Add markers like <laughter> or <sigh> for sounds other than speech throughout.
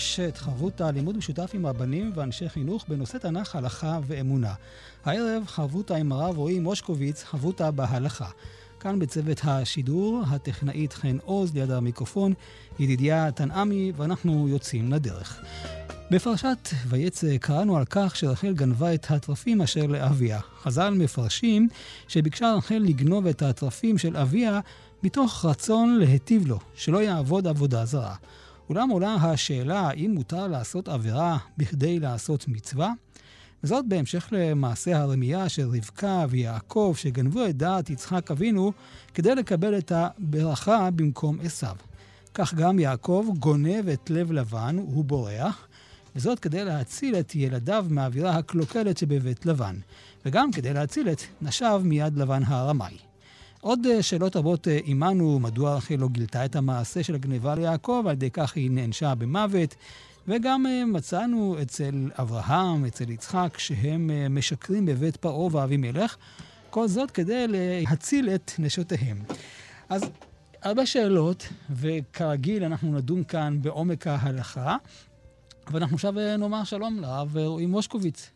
מורשת חברותא, לימוד משותף עם רבנים ואנשי חינוך בנושא תנ"ך, הלכה ואמונה. הערב חברותא עם הרב רועי מושקוביץ, חברותא בהלכה. כאן בצוות השידור, הטכנאית חן עוז ליד המיקרופון, ידידיה תנעמי, ואנחנו יוצאים לדרך. בפרשת ויצא קראנו על כך שרחל גנבה את התרפים אשר לאביה. חז"ל מפרשים שביקשה רחל לגנוב את התרפים של אביה מתוך רצון להיטיב לו, שלא יעבוד עבודה זרה. אולם עולה השאלה האם מותר לעשות עבירה בכדי לעשות מצווה? וזאת בהמשך למעשה הרמייה של רבקה ויעקב שגנבו את דעת יצחק אבינו כדי לקבל את הברכה במקום עשיו. כך גם יעקב גונב את לב לבן, הוא בורח, וזאת כדי להציל את ילדיו מהאווירה הקלוקלת שבבית לבן, וגם כדי להציל את נשיו מיד לבן הארמי. עוד שאלות רבות עמנו, מדוע רחל לא גילתה את המעשה של הגניבה ליעקב, על ידי כך היא נענשה במוות, וגם מצאנו אצל אברהם, אצל יצחק, שהם משקרים בבית פרעה ואבימלך, כל זאת כדי להציל את נשותיהם. אז הרבה שאלות, וכרגיל אנחנו נדון כאן בעומק ההלכה, ואנחנו עכשיו נאמר שלום לרב רועי מושקוביץ.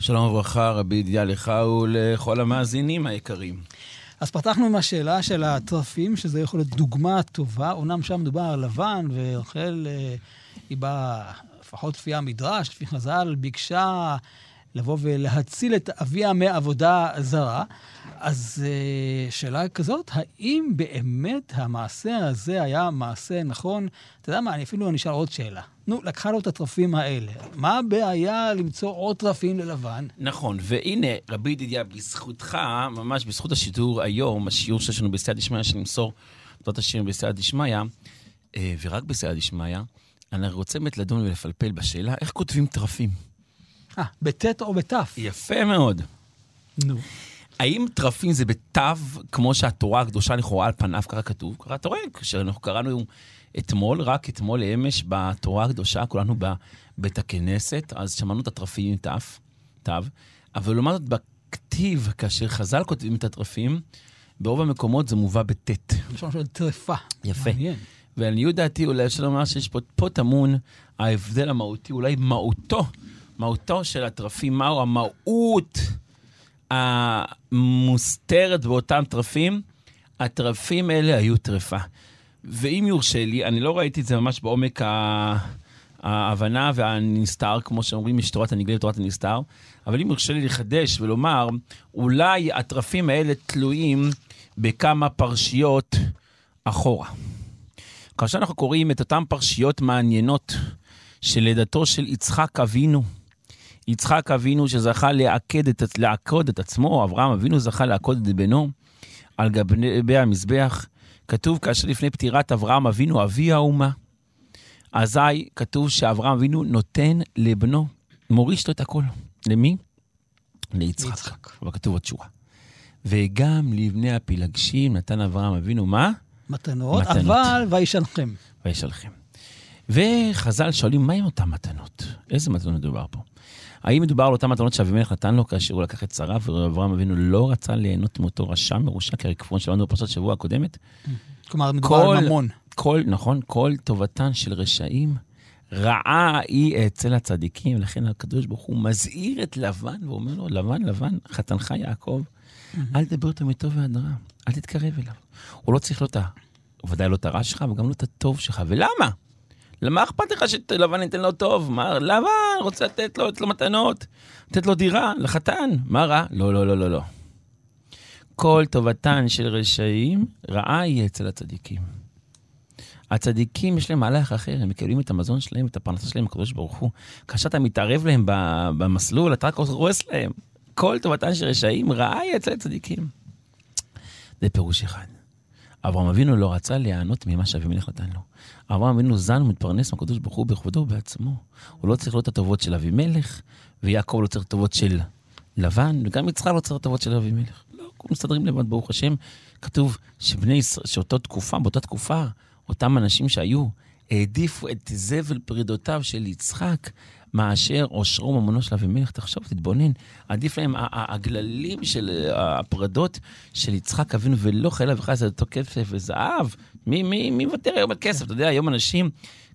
שלום וברכה, רבי ידיעה לך ולכל המאזינים היקרים. אז פתחנו עם השאלה של התרפים, שזה יכול להיות דוגמה טובה. אומנם שם מדובר על לבן, ורחל, אה, היא באה, לפחות לפי המדרש, לפי חז"ל, ביקשה לבוא ולהציל את אביה מעבודה זרה. אז אה, שאלה כזאת, האם באמת המעשה הזה היה מעשה נכון? אתה יודע מה, אני אפילו אשאל עוד שאלה. נו, לקחה לו את התרפים האלה. מה הבעיה למצוא עוד תרפים ללבן? נכון, והנה, רבי ידידיה, בזכותך, ממש בזכות השידור היום, השיעור שיש לנו בסייע דשמיא, שנמסור זאת השיר בסייע דשמיא, אה, ורק בסייע דשמיא, אני רוצה באמת לדון ולפלפל בשאלה איך כותבים תרפים. אה, בטית או בתף? יפה מאוד. נו. האם תרפים זה בתו, כמו שהתורה הקדושה לכאורה על פניו ככה כתוב? אתה רואה, כשאנחנו קראנו אתמול, רק אתמול אמש, בתורה הקדושה, כולנו בבית הכנסת, אז שמענו את התרפים עם תו, תו, אבל לעומת זאת בכתיב, כאשר חז"ל כותבים את התרפים, ברוב המקומות זה מובא בטית. לשון של טרפה. יפה. מעניין. ולעניות דעתי, אולי אפשר לומר שיש פה, פה טמון ההבדל המהותי, אולי מהותו, מהותו של התרפים, מהו המהות המוסתרת באותם תרפים? התרפים האלה היו טרפה. ואם יורשה לי, אני לא ראיתי את זה ממש בעומק ה... ההבנה והנסתר, כמו שאומרים, יש תורת הנגלה ותורת הנסתר, אבל אם יורשה לי לחדש ולומר, אולי התרפים האלה תלויים בכמה פרשיות אחורה. כאשר אנחנו קוראים את אותן פרשיות מעניינות של לידתו של יצחק אבינו, יצחק אבינו שזכה לעקד את, לעקוד את עצמו, אברהם אבינו זכה לעקוד את בנו על גבי המזבח. כתוב כאשר לפני פטירת אברהם אבינו, אבי האומה, אזי כתוב שאברהם אבינו נותן לבנו, מוריש לו את הכל. למי? ליצחק. ליצחק. אבל כתוב עוד שורה. וגם לבני הפילגשים נתן אברהם אבינו מה? מתנות, מתנות. אבל וישלחם. וישלחם. וחז"ל שואלים, מה עם אותן מתנות? איזה מתנות מדובר פה? האם מדובר על אותן מתנות שאבימלך נתן לו כאשר הוא לקח את שרה, ואברהם אבינו לא רצה ליהנות מאותו רשע מרושע, כרקפון שלנו בפרשת שבוע הקודמת? כלומר, מדובר כל- על ממון. כל, נכון, כל טובתן של רשעים רעה היא אצל הצדיקים, ולכן הקדוש ברוך הוא מזהיר את לבן ואומר לו, לבן, לבן, חתנך יעקב, אל תדבר אותו מטוב ועד רע, אל תתקרב אליו. הוא לא צריך לא את ה... ודאי לא את הרע שלך, וגם לא את הטוב שלך. ולמה? למה אכפת לך שלבן ייתן לו טוב? מה, לבן רוצה לתת לו, לתת לו מתנות, לתת לו דירה, לחתן. מה רע? לא, לא, לא, לא, לא. כל טובתן של רשעים, רעה היא אצל הצדיקים. הצדיקים יש להם מהלך אחר, הם מקבלים את המזון שלהם, את הפרנסה שלהם, הקדוש ברוך הוא. כאשר אתה מתערב להם במסלול, אתה רק הורס להם. כל טובתן של רשעים, רעה היא אצל צדיקים. זה פירוש אחד. אברהם אבינו לא רצה ליהנות ממה שאבימלך נתן לו. אברהם אבינו זן ומתפרנס מהקדוש ברוך הוא בכבודו ובעצמו. הוא לא צריך לראות את הטובות של אבימלך, ויעקב לא צריך טובות של לבן, וגם יצחק לא צריך טובות של אבימלך. לא, כולם מסתדרים לבד, ברוך השם. כתוב שבני ישראל, שאותה תקופה, באותה תקופה, אותם אנשים שהיו, העדיפו את זבל פרידותיו של יצחק מאשר עושרו ממונו של אבימלך. תחשוב, תתבונן. עדיף להם הגללים של הפרדות של יצחק אבינו, ולא חלילה וחס אותו כסף וזהב. מי, מי, מי מוותר היום על כסף? אתה יודע, היום אנשים,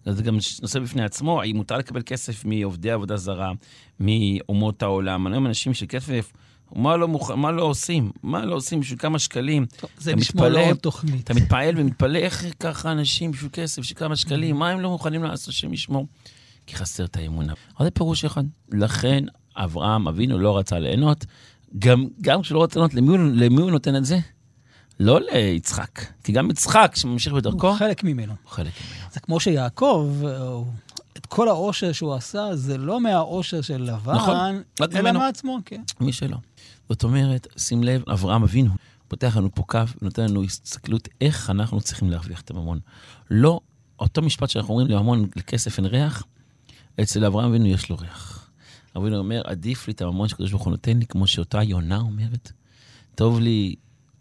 זה גם נושא בפני עצמו, האם מותר לקבל כסף מעובדי עבודה זרה, מאומות העולם. היום אנשים של כסף... מה לא, מוכ... מה לא עושים? מה לא עושים בשביל כמה שקלים? טוב, זה נשמע לא עוד תוכנית. אתה מתפעל ומתפלא איך ככה אנשים בשביל כסף, בשביל כמה שקלים, מה הם לא מוכנים לעשות, השם ישמור? כי חסר את האמונה. אבל זה פירוש אחד. לכן אברהם אבינו לא רצה ליהנות. גם, גם כשהוא לא רצה ליהנות, למי, למי הוא נותן את זה? לא ליצחק. כי גם יצחק, שממשיך בדרכו... הוא חלק ממנו. הוא חלק ממנו. זה כמו שיעקב, את כל העושר שהוא עשה, זה לא מהעושר של לבן, נכון, אלא מעצמו, כן. מי שלא. זאת אומרת, שים לב, אברהם אבינו פותח לנו פה קו ונותן לנו הסתכלות איך אנחנו צריכים להרוויח את הממון. לא, אותו משפט שאנחנו אומרים לממון, לכסף אין ריח, אצל אברהם אבינו יש לו ריח. אבינו אומר, עדיף לי את הממון שקדוש ברוך הוא נותן לי, כמו שאותה יונה אומרת, טוב לי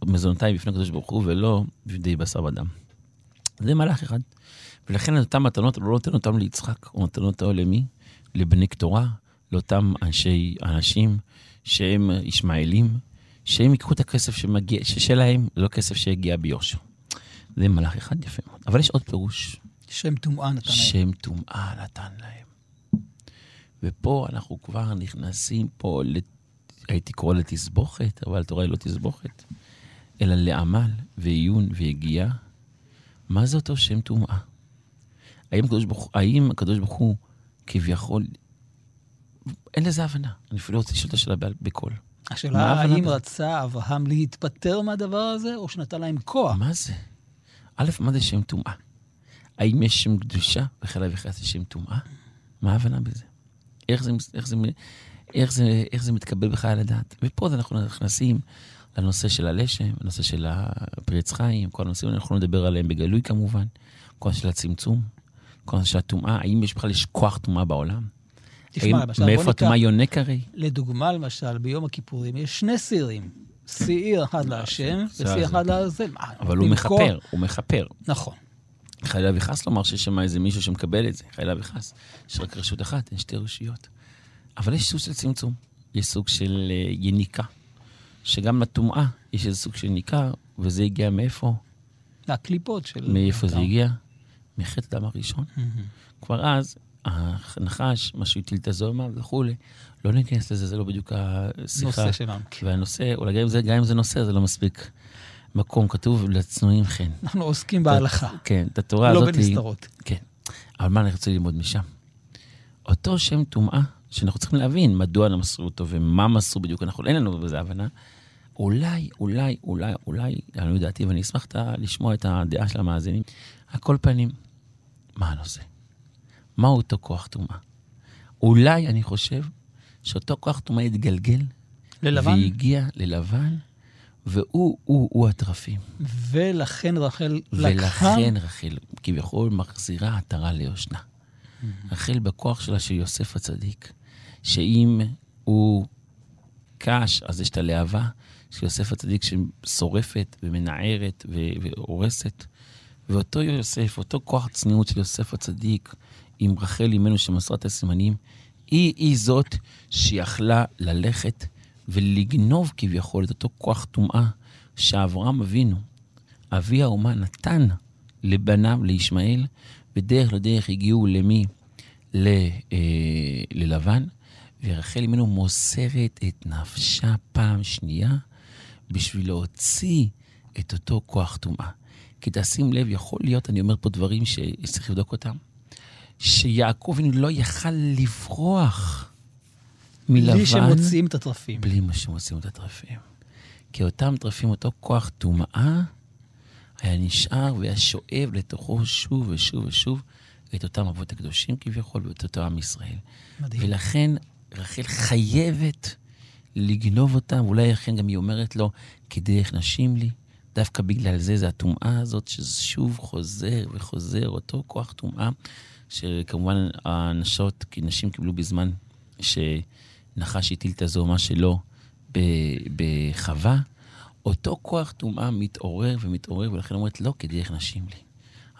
מזונותיי בפני הקדוש ברוך הוא, ולא בידי בשר ודם. זה מהלך אחד. ולכן את אותן מתנות, הוא לא נותן אותן ליצחק, הוא נותן אותן למי? לבני קטורה, לאותם אנשי, אנשים שהם ישמעאלים, שהם ייקחו את הכסף שמגיע, שלהם, לא כסף שהגיע ביושר. זה מהלך אחד יפה מאוד. אבל יש עוד פירוש. שם טומאה נתן להם. שם טומאה נתן להם. ופה אנחנו כבר נכנסים פה, לת... הייתי קורא לתסבוכת, אבל התורה היא לא תסבוכת, אלא לעמל ועיון ויגיעה. מה זה אותו שם טומאה? האם הקדוש ברוך הוא כביכול, אין לזה הבנה. אני אפילו רוצה לשאול את השאלה בקול. השאלה האם רצה אברהם להתפטר מהדבר הזה, או שנתן להם כוח? מה זה? א', מה זה שם טומאה? האם יש שם קדושה וכאלה וכאלה זה שם טומאה? מה ההבנה בזה? איך זה, איך זה, איך זה, איך זה מתקבל בכלל לדעת? ופה אנחנו נכנסים לנושא של הלשם, לנושא של הפרי חיים, כל הנושאים האלה, אנחנו נדבר עליהם בגלוי כמובן, כל הנושא של הצמצום, כל הנושא של הטומאה, האם יש בכלל יש כוח טומאה בעולם? תשמע, למשל, מאיפה הטומאה יונק הרי? לדוגמה, למשל, ביום הכיפורים יש שני שעירים. שעיר אחד להשם ושעיר אחד לעזל. אבל הוא מכפר, הוא מכפר. נכון. חלילה וחס לומר שיש שם איזה מישהו שמקבל את זה, חלילה וחס. יש רק רשות אחת, אין שתי רשויות. אבל יש סוג של צמצום, יש סוג של uh, יניקה, שגם לטומאה יש איזה סוג של יניקה, וזה הגיע מאיפה? מהקליפות של... מאיפה זה הגיע? מחטא הדם הראשון. כבר אז, הנחש, מה שהוא הטיל את הזוהמה וכולי, לא ניכנס לזה, זה לא בדיוק השיחה. נושא שלנו. והנושא, אולי גם אם זה, גם אם זה נושא, זה לא מספיק. מקום כתוב לצנועים חן. אנחנו עוסקים בהלכה. כן, את התורה הזאת... לא בנסתרות. כן. אבל מה אני רוצה ללמוד משם? אותו שם טומאה, שאנחנו צריכים להבין מדוע לא מסרו אותו ומה מסרו בדיוק, אנחנו אין לנו בזה הבנה. אולי, אולי, אולי, אולי, אני לא יודעתי, ואני אשמח לשמוע את הדעה של המאזינים. על כל פנים, מה הנושא? מהו אותו כוח טומאה? אולי, אני חושב, שאותו כוח טומאה יתגלגל. ללבן? והגיע ללבן. והוא, הוא, הוא התרפים. ולכן רחל לקחה... ולכן רחל כביכול מחזירה עטרה ליושנה. Mm-hmm. רחל בכוח שלה של יוסף הצדיק, שאם הוא קש, אז יש את הלהבה של יוסף הצדיק ששורפת ומנערת והורסת. ואותו יוסף, אותו כוח צניעות של יוסף הצדיק, עם רחל אימנו שמסרה את הסימנים, היא, היא זאת שיכלה ללכת ולגנוב כביכול את אותו כוח טומאה שאברהם אבינו, אבי האומה, נתן לבניו, לישמעאל, ודרך לדרך הגיעו למי? ל, אה, ללבן, ורחל אימנו מוסרת את נפשה פעם שנייה בשביל להוציא את אותו כוח טומאה. כי תשים לב, יכול להיות, אני אומר פה דברים שצריך לבדוק אותם, שיעקב לא יכל לברוח מלבן. בלי שמוציאים את הטרפים. בלי שמוציאים את הטרפים. כי אותם טרפים, אותו כוח טומאה, היה נשאר והיה שואב לתוכו שוב ושוב ושוב את אותם אבות הקדושים כביכול ואת אותו עם ישראל. מדהים. ולכן רחל חייבת לגנוב אותם, ואולי לכן גם היא אומרת לו, כדרך נשים לי. דווקא בגלל זה, זה הטומאה הזאת, ששוב חוזר וחוזר, אותו כוח טומאה, שכמובן הנשות, כי נשים קיבלו בזמן שנחש הטיל את הזוהמה שלו בחווה, אותו כוח טומאה מתעורר ומתעורר, ולכן אומרת, לא, כדרך נשים לי.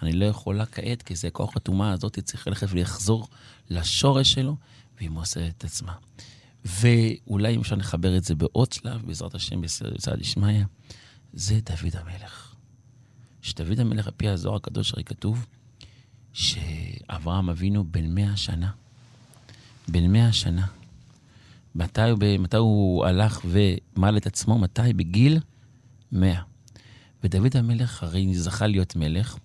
אני לא יכולה כעת, כי זה כוח הטומאה הזאת, צריך ללכת ולחזור לשורש שלו, והיא מוסרת את עצמה. ואולי אם אפשר לחבר את זה בעוד שלב, בעזרת השם, בסעד ישמעיה, זה דוד המלך. שדוד המלך, על פי הזוהר הקדוש, הרי כתוב שאברהם אבינו בן מאה שנה. בן מאה שנה. מתי, מתי הוא הלך ומל את עצמו? מתי? בגיל מאה. ודוד המלך הרי זכה להיות מלך,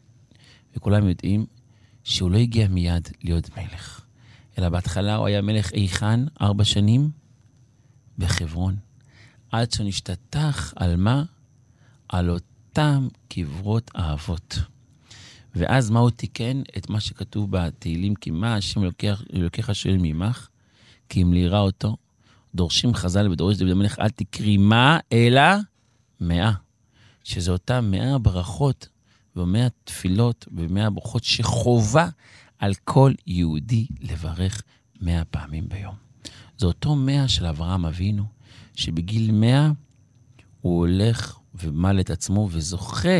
וכולם יודעים שהוא לא הגיע מיד להיות מלך, אלא בהתחלה הוא היה מלך איכן ארבע שנים בחברון, עד שהוא נשתטח על מה? על אותם קברות האבות. ואז מה הוא תיקן? את מה שכתוב בתהילים, כי מה השם אלוקיך שואל ממך? כי אם לירא אותו, דורשים חז"ל ודורש דוד המלך, אל תקרי מה, אלא מאה. שזה אותם מאה ברכות ומאה תפילות ומאה ברכות שחובה על כל יהודי לברך מאה פעמים ביום. זה אותו מאה של אברהם אבינו, שבגיל מאה הוא הולך ומל את עצמו וזוכה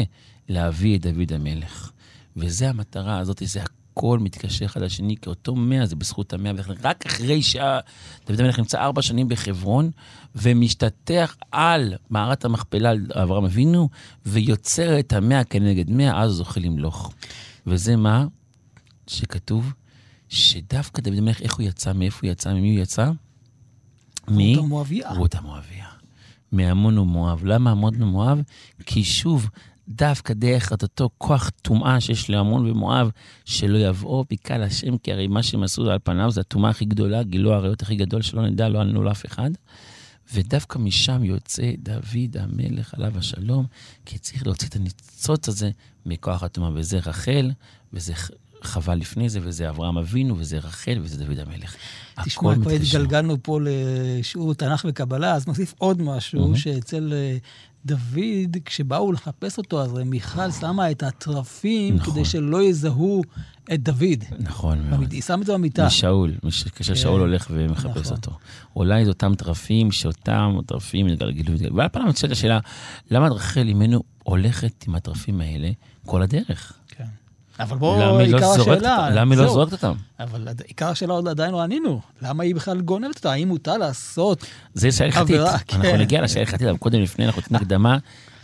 להביא את דוד המלך. וזה המטרה הזאת, זה הכל מתקשר אחד לשני, כי אותו מאה זה בזכות המאה, ורק אחרי שדוד המלך נמצא ארבע שנים בחברון, ומשתטח על מערת המכפלה, על אברהם אבינו, ויוצר את המאה כנגד מאה, אז זוכה למלוך. וזה מה שכתוב, שדווקא דוד המלך, איך הוא יצא, מאיפה הוא יצא, ממי הוא יצא? רות המואביה. רות המואביה. מעמון ומואב. למה עמון ומואב? כי שוב, דווקא דרך את אותו כוח טומאה שיש לעמון ומואב, שלא יבואו בקהל השם, כי הרי מה שהם עשו על פניו זה הטומאה הכי גדולה, גילו העריות הכי גדול, שלא נדע, לא עלינו לאף אחד. ודווקא משם יוצא דוד המלך עליו השלום, כי צריך להוציא את הניצוץ הזה מכוח הטומאה, וזה רחל, וזה חווה לפני זה, וזה אברהם אבינו, וזה רחל, וזה דוד המלך. תשמע, כבר התגלגלנו פה לשיעור תנ"ך וקבלה, אז נוסיף עוד משהו, mm-hmm. שאצל אה, דוד, כשבאו לחפש אותו, אז מיכל שמה את התרפים נכון. כדי שלא יזהו את דוד. נכון מאוד. היא שמה את זה במיטה. משאול, כששאול כן. הולך ומחפש נכון. אותו. אולי זה אותם תרפים, שאותם תרפים יתגלגלו. ועל פניו נשאלת השאלה, למה רחל אימנו הולכת עם התרפים האלה כל הדרך? אבל בואו, עיקר לא השאלה... למה היא לא זורקת אותם? אבל עיקר השאלה עוד עדיין לא ענינו. למה היא בכלל גונבת אותה? האם מותר לעשות זה שאלה הלכתית. אנחנו כן. נגיע לשאלה הלכתית, אבל קודם לפני אנחנו נותנים הקדמה.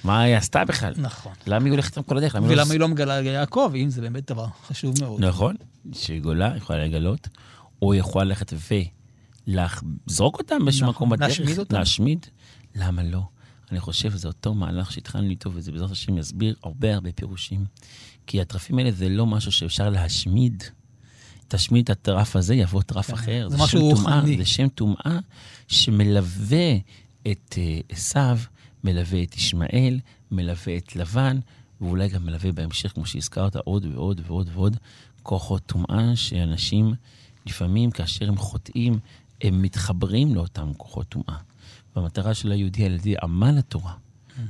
מה היא עשתה בכלל? נכון. למה היא הולכת איתם כל הדרך? לא ולמה היא לא מגלה ליעקב, אם זה באמת דבר חשוב מאוד. נכון, שהיא גולה, יכולה לגלות, או יכולה ללכת ולזרוק אותם באיזשהו נכון. מקום בדרך. להשמיד אותם. להשמיד. למה לא? אני חושב שזה אותו מהלך שהתחלנו איתו, וזה בעזרת השם יסביר הרבה הרבה פירושים. כי הטרפים האלה זה לא משהו שאפשר להשמיד. תשמיד את הטרף הזה, יבוא טרף כן, אחר. זה, זה משהו רוחני. זה שם טומאה שמלווה את אה, עשיו, מלווה את ישמעאל, מלווה את לבן, ואולי גם מלווה בהמשך, כמו שהזכרת, עוד ועוד ועוד ועוד כוחות טומאה, שאנשים לפעמים, כאשר הם חוטאים, הם מתחברים לאותם כוחות טומאה. והמטרה של היהודי על ידי עמל התורה,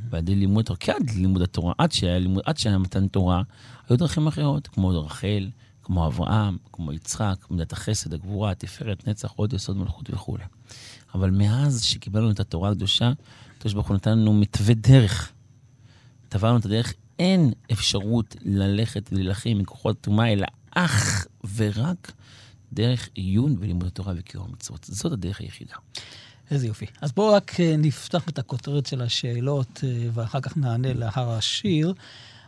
ועל ידי לימוד התורה, כי עד לימוד התורה, עד שהיה, לימוד, עד שהיה מתן תורה, היו דרכים אחרות, כמו רחל, כמו אברהם, כמו יצחק, מידת החסד, הגבורה, התפארת, נצח, עוד יסוד מלכות וכו'. אבל מאז שקיבלנו את התורה הקדושה, הקדוש ברוך הוא נתן לנו מתווה דרך. טבענו את הדרך, אין אפשרות ללכת ולהילחם עם כוחות טומאה, אלא אך ורק דרך עיון ולימוד התורה וקיום המצוות. זאת הדרך היחידה. איזה יופי. אז בואו רק אה, נפתח את הכותרת של השאלות, אה, ואחר כך נענה להר השיר.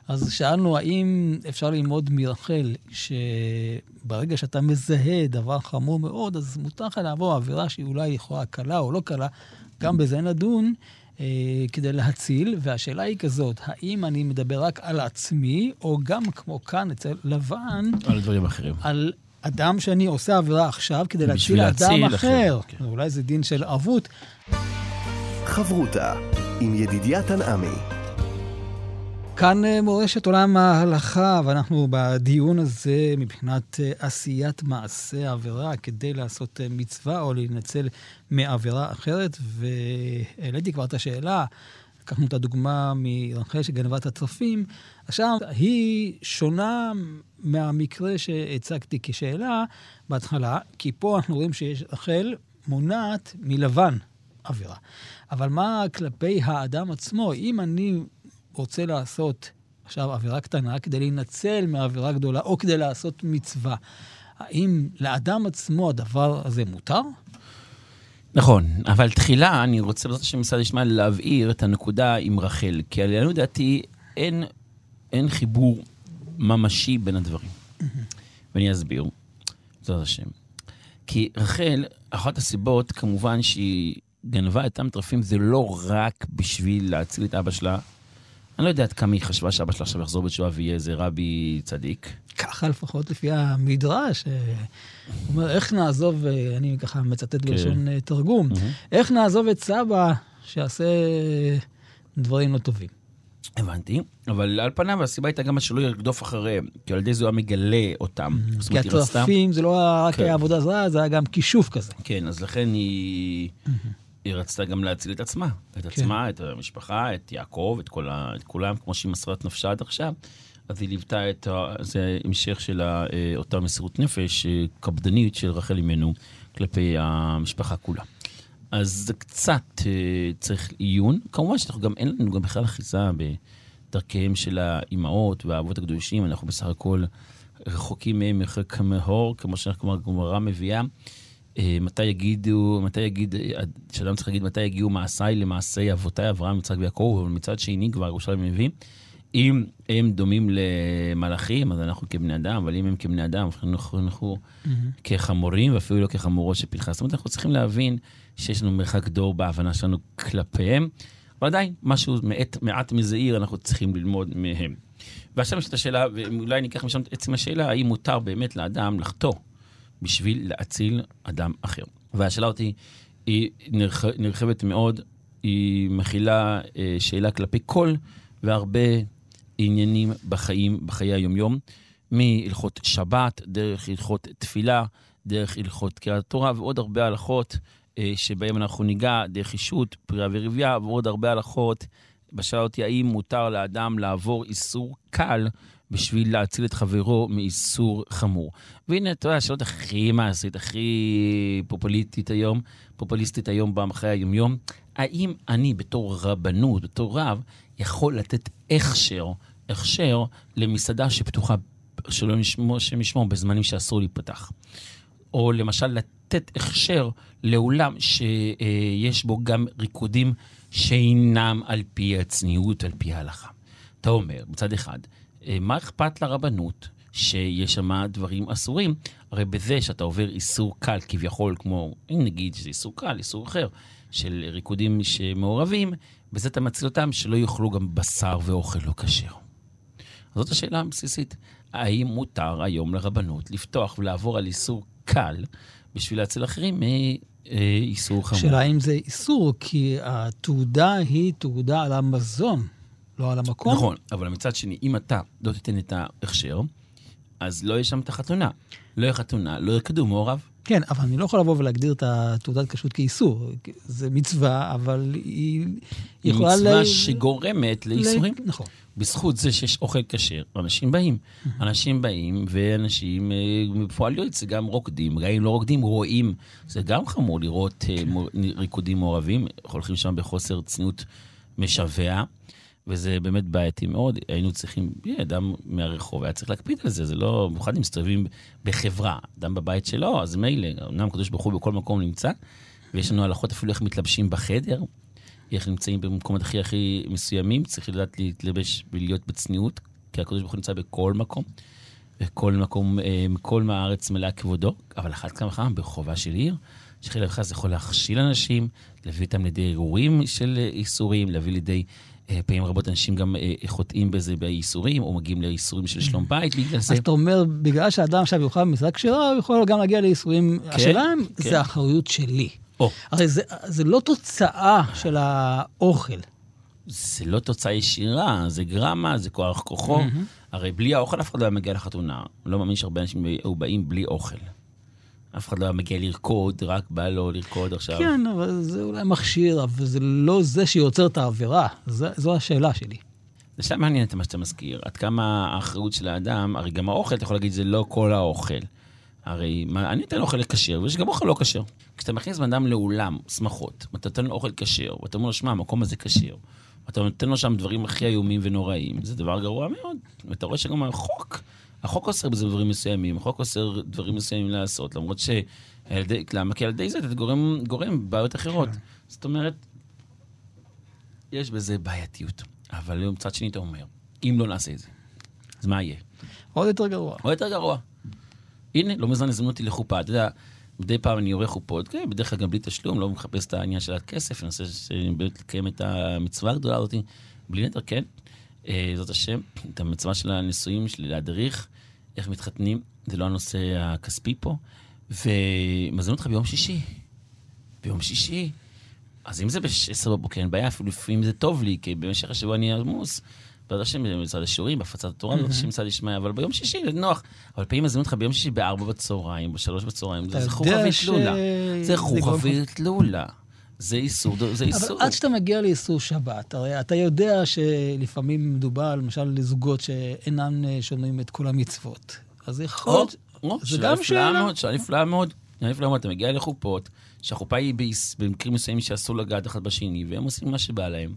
אז שאלנו, האם אפשר ללמוד מרחל, שברגע שאתה מזהה דבר חמור מאוד, אז מותר לך לעבור עבירה שהיא אולי לכאורה קלה או לא קלה, גם בזה נדון, אה, כדי להציל. והשאלה היא כזאת, האם אני מדבר רק על עצמי, או גם כמו כאן אצל לבן, על דברים אחרים. על אדם שאני עושה עבירה עכשיו כדי להציל אדם אחר. כן. אולי זה דין של ערבות. חברותה עם ידידיה תנעמי כאן אה, מורשת עולם ההלכה, ואנחנו בדיון הזה מבחינת אה, עשיית מעשה עבירה כדי לעשות אה, מצווה או להינצל מעבירה אחרת, והעליתי כבר את השאלה, לקחנו את הדוגמה מרחל שגנבה את הצרפים, עכשיו היא שונה מהמקרה שהצגתי כשאלה בהתחלה, כי פה אנחנו רואים שיש רחל מונעת מלבן עבירה. אבל מה כלפי האדם עצמו? אם אני רוצה לעשות עכשיו עבירה קטנה כדי להינצל מעבירה גדולה, או כדי לעשות מצווה. האם לאדם עצמו הדבר הזה מותר? נכון, אבל תחילה אני רוצה בעזרת השם משרד ישמע להבהיר את הנקודה עם רחל, כי לעניות דעתי אין, אין חיבור ממשי בין הדברים. ואני אסביר, בעזרת השם. כי רחל, אחת הסיבות, כמובן שהיא גנבה את המטרפים, זה לא רק בשביל להציל את אבא שלה, אני לא יודע עד כמה היא חשבה שאבא שלה עכשיו יחזור בתשובה ויהיה איזה רבי צדיק. ככה לפחות לפי המדרש. הוא אומר, איך נעזוב, אני ככה מצטט כן. בלשון אה, תרגום, איך נעזוב את סבא שיעשה דברים לא טובים. הבנתי, אבל על פניו הסיבה הייתה גם שלא ירדוף אחריהם, כי על ידי זה הוא היה מגלה אותם. כי הטרפים זה לא רק כן. עבודה זרה, זה היה גם כישוף כזה. כן, אז לכן היא... היא רצתה גם להציל את עצמה, את כן. עצמה, את המשפחה, את יעקב, את, כל ה, את כולם, כמו שהיא מסרה את נפשה עד עכשיו. אז היא ליוותה את ה... זה המשך של אה, אותה מסירות נפש אה, קפדנית של רחל אימנו כלפי המשפחה כולה. אז זה קצת אה, צריך עיון. כמובן שאנחנו גם, אין לנו גם בכלל אחיזה בדרכיהם של האימהות והאבות הקדושים, אנחנו בסך הכל רחוקים מהם מרחק מהור, כמו שהגמרא מביאה. אה, מתי יגידו, מתי יגיד, אה, שאדם צריך להגיד מתי יגיעו מעשיי למעשי אבותיי אברהם, יצחק ויעקב, אבל מצד שני כבר ירושלים מביא, אם הם דומים למלאכים, אז אנחנו כבני אדם, אבל אם הם כבני אדם, אנחנו, אנחנו mm-hmm. כחמורים, ואפילו לא כחמורות של פנחס. זאת אומרת, אנחנו צריכים להבין שיש לנו מרחק דור בהבנה שלנו כלפיהם, אבל עדיין, משהו מעט, מעט מזעיר אנחנו צריכים ללמוד מהם. ועכשיו יש את השאלה, ואולי ניקח משם את עצם השאלה, האם מותר באמת לאדם לחטוא בשביל להציל אדם אחר. והשאלה אותי היא נרח, נרחבת מאוד, היא מכילה אה, שאלה כלפי כל והרבה עניינים בחיים, בחיי היומיום, מהלכות שבת, דרך הלכות תפילה, דרך הלכות קריאת התורה ועוד הרבה הלכות שבהם אנחנו ניגע, דרך אישות, פריאה ורבייה ועוד הרבה הלכות. בשאלה אותי האם מותר לאדם לעבור איסור קל בשביל להציל את חברו מאיסור חמור. והנה, אתה יודע, השאלות הכי מעשית, הכי פופוליסטית היום, פופוליסטית היום בחיי היומיום, האם אני בתור רבנות, בתור רב, יכול לתת הכשר, הכשר למסעדה שפתוחה, שלא נשמור, שמשמור בזמנים שאסור להיפתח. או למשל לתת הכשר לאולם שיש בו גם ריקודים שאינם על פי הצניעות, על פי ההלכה. אתה אומר, מצד אחד, אה, מה אכפת לרבנות שיש שם דברים אסורים? הרי בזה שאתה עובר איסור קל כביכול, כמו, אם נגיד שזה איסור קל, איסור אחר, של ריקודים שמעורבים, בזה אתה מציל אותם שלא יאכלו גם בשר ואוכל לא כשר. זאת השאלה הבסיסית. האם מותר היום לרבנות לפתוח ולעבור על איסור קל בשביל להציל אחרים מאיסור חמור? השאלה אם זה איסור, כי התעודה היא תעודה על המזון. לא על המקום. נכון, אבל מצד שני, אם אתה לא תיתן את ההכשר, אז לא יהיה שם את החתונה. לא יהיה חתונה, לא ירקדו מעורב. כן, אבל אני לא יכול לבוא ולהגדיר את התעודת כשרות כאיסור. זה מצווה, אבל היא יכולה... היא מצווה ל... שגורמת לאיסורים. ל... נכון. בזכות זה שיש אוכל כשר, אנשים באים. אנשים באים, ואנשים, בפועל יועץ, זה גם רוקדים. גם אם לא רוקדים, רואים. זה גם חמור לראות אה, ריקודים מעורבים. הולכים שם בחוסר צניעות משווע. וזה באמת בעייתי מאוד. היינו צריכים, אדם מהרחוב היה צריך להקפיד על זה, זה לא, במיוחד אם מסתובבים בחברה, אדם בבית שלו, אז מילא, אמנם הקדוש ברוך הוא בכל מקום נמצא, ויש לנו הלכות אפילו איך מתלבשים בחדר, איך נמצאים במקומות הכי הכי מסוימים, צריך לדעת להתלבש ולהיות בצניעות, כי הקדוש ברוך הוא נמצא בכל מקום, וכל מקום, אה, כל הארץ מלאה כבודו, אבל אחת כמה וכמה בחובה של עיר. שחיל וחס יכול להכשיל אנשים, להביא אותם לידי אירועים של איסורים, להביא לידי אה, פעמים רבות אנשים גם אה, חוטאים בזה בייסורים, או מגיעים לייסורים של שלום בית בגלל זה. אז אתה אומר, בגלל שאדם עכשיו יאכל במשרה כשרה, הוא יכול גם להגיע לייסורים. כן, השאלה אם כן. זה אחריות שלי. או. הרי זה, זה לא תוצאה של האוכל. זה לא תוצאה ישירה, זה גרמה, זה כוח כוחו. הרי בלי האוכל אף אחד לא היה מגיע לחתונה. לא מאמין שהרבה אנשים היו באים בלי אוכל. אף אחד לא היה מגיע לרקוד, רק בא לו לרקוד עכשיו. כן, אבל זה אולי מכשיר, אבל זה לא זה שיוצר את העבירה. זו, זו השאלה שלי. זה שאלה מעניינת מה שאתה מזכיר. עד כמה האחריות של האדם, הרי גם האוכל, אתה יכול להגיד, זה לא כל האוכל. הרי מה, אני נותן אוכל כשר, ויש גם אוכל לא כשר. כשאתה מכניס בן אדם לאולם שמחות, ואתה נותן לו אוכל כשר, ואתה אומר לו, שמע, המקום הזה כשר, ואתה נותן לו שם דברים הכי איומים ונוראים, זה דבר גרוע מאוד. ואתה רואה שגם החוק, החוק אוסר בזה דברים מסוימים, החוק אוסר דברים מסוימים לעשות, למרות ש... למה? כי על ידי זה אתה גורם, גורם בעיות אחרות. כן. זאת אומרת, יש בזה בעייתיות. אבל מצד שני אתה אומר, אם לא נעשה את זה, אז מה יהיה? עוד יותר גרוע. עוד יותר גרוע. הנה, לא מזמן הזמנו אותי לחופה, אתה יודע, מדי פעם אני עורך חופות, כן, בדרך כלל גם בלי תשלום, לא מחפש את העניין של הכסף, אני מנסה באמת לקיים את המצווה הגדולה הזאת, בלי נדר, כן, אה, זאת השם, את המצווה של הנישואים, של להדריך, איך מתחתנים, זה לא הנושא הכספי פה, ומזמינו אותך ביום שישי. ביום שישי. אז אם זה ב-10 בבוקר, אין בעיה, אפילו לפעמים זה טוב לי, כי במשך השבוע אני עמוס. בעזרת השם, במצעד השיעורים, בהפצת התורה, בעזרת השם מצעד ישמעיה, אבל ביום שישי זה נוח. אבל פעמים מזמינים אותך ביום שישי בארבע בצהריים, בשלוש בצהריים, זה חוכא ואטלולה. זה חוכא ואטלולה. זה איסור, זה איסור. אבל עד שאתה מגיע לאיסור שבת, הרי אתה יודע שלפעמים מדובר, למשל, לזוגות שאינם שומעים את כל המצוות. אז יכול להיות... זה גם שאלה. שאלה נפלאה מאוד. שאלה נפלאה מאוד. אתה מגיע לחופות, שהחופה היא במקרים מסוימים שאסור לגעת אחד בשני, והם עושים מה שבא להם.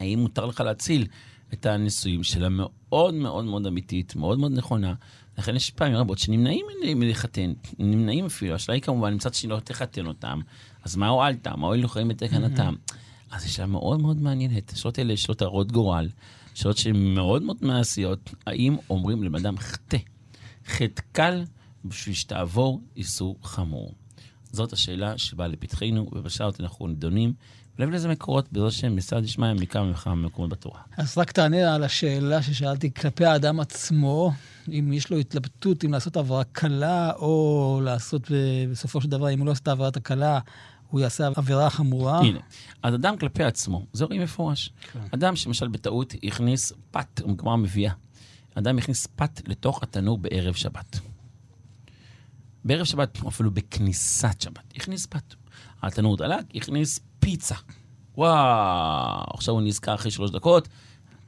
האם מותר לך להציל את הנישואים שלה מאוד מאוד מאוד אמיתית, מאוד מאוד נכונה. לכן יש פעמים רבות שנמנעים מלחתן, נמנעים אפילו. השאלה היא כמובן, מצד שני לא תחתן אותם, אז מה הועלת? מה הועילו חיים בתקנתם? אז זו שאלה מאוד מאוד מעניינת. השאלות האלה שאלות הרות גורל, שאלות שהן מאוד מאוד מעשיות. האם אומרים לבן אדם חטא, חטא קל, בשביל שתעבור איסור חמור? זאת השאלה שבאה לפתחנו, ובשעות אנחנו נדונים. ולהביא לזה מקורות, בעזרת השם, מצד ישמעיה מכמה וכמה מקומות בתורה. אז רק תענה על השאלה ששאלתי כלפי האדם עצמו, אם יש לו התלבטות אם לעשות עבירה קלה, או לעשות בסופו של דבר, אם הוא לא עושה את העבירת הקלה, הוא יעשה עבירה חמורה. הנה, אז אדם כלפי עצמו, זה רואים מפורש. כן. אדם שלמשל בטעות הכניס פת, גמרא מביאה, אדם הכניס פת לתוך התנור בערב שבת. בערב שבת, אפילו בכניסת שבת, הכניס פת. התנור דלק, הכניס פיצה. וואו, עכשיו הוא נזכר אחרי שלוש דקות,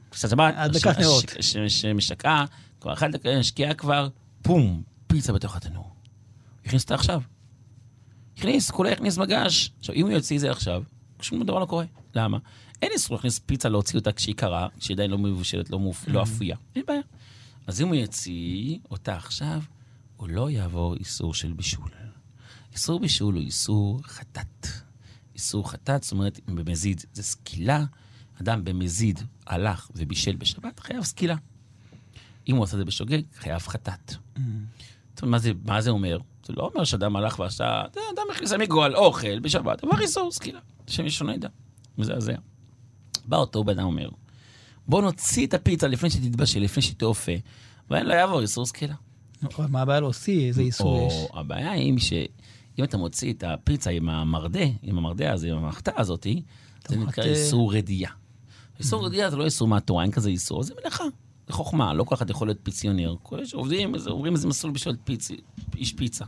קצת שבת, הדלקת נרות. שמשקעה, כבר אחת דקה, שקיעה כבר, פום, פיצה בתוך התנור. הכניס אותה עכשיו. הכניס, כולה הכניס מגש. עכשיו, אם הוא יוציא את זה עכשיו, שום דבר לא קורה. למה? אין איסור להכניס פיצה, להוציא אותה כשהיא קרה, כשהיא עדיין לא מבושלת, לא, מופ... לא אפויה. אין בעיה. אז אם הוא יוציא אותה עכשיו, הוא לא יעבור איסור של בישול. איסור בישול הוא איסור חטאת. איסור חטאת, זאת אומרת, במזיד זה סקילה, אדם במזיד הלך ובישל בשבת, חייב סקילה. אם הוא עושה את זה בשוגג, חייב חטאת. זאת אומרת, מה זה, מה זה אומר? זה לא אומר שאדם הלך ועשה, אדם הכניס מגועל אוכל בשבת, עבר איסור סקילה. השם ישונה ידע. מזעזע. בא אותו בן אדם אומר, בוא נוציא את הפיצה לפני שתתבשל, לפני שתאופה, ואין לא יעבור איסור סקילה. מה הבעיה להוציא? איזה איסור יש? הבעיה היא ש... אם אתה מוציא את הפיצה עם המרדה, עם המרדה הזה, עם המחתה הזאת, זה נקרא איסור רדייה. איסור רדייה זה לא איסור מהתורה, אין כזה איסור, זה מלאכה. זה חוכמה, לא כל אחד יכול להיות פיציונר. כל אלה שעובדים, עוברים איזה מסלול בשביל. איש פיצה,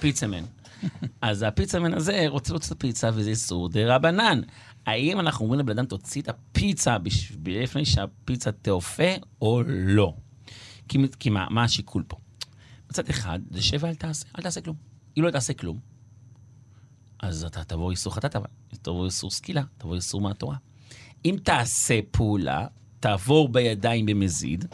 פיצמן. <laughs> אז הפיצמן הזה רוצה להוציא את הפיצה, וזה איסור דה רבנן. האם אנחנו אומרים לבן אדם, תוציא את הפיצה לפני שהפיצה תאופה, או לא? כי, כי מה, מה השיקול פה? מצד אחד, זה שב ואל תעשה, אל תעשה כלום. אם לא תעשה כלום, אז אתה תבוא איסור חטאת, אבל תבוא איסור סקילה, תבוא איסור מהתורה. אם תעשה פעולה, תעבור בידיים במזיד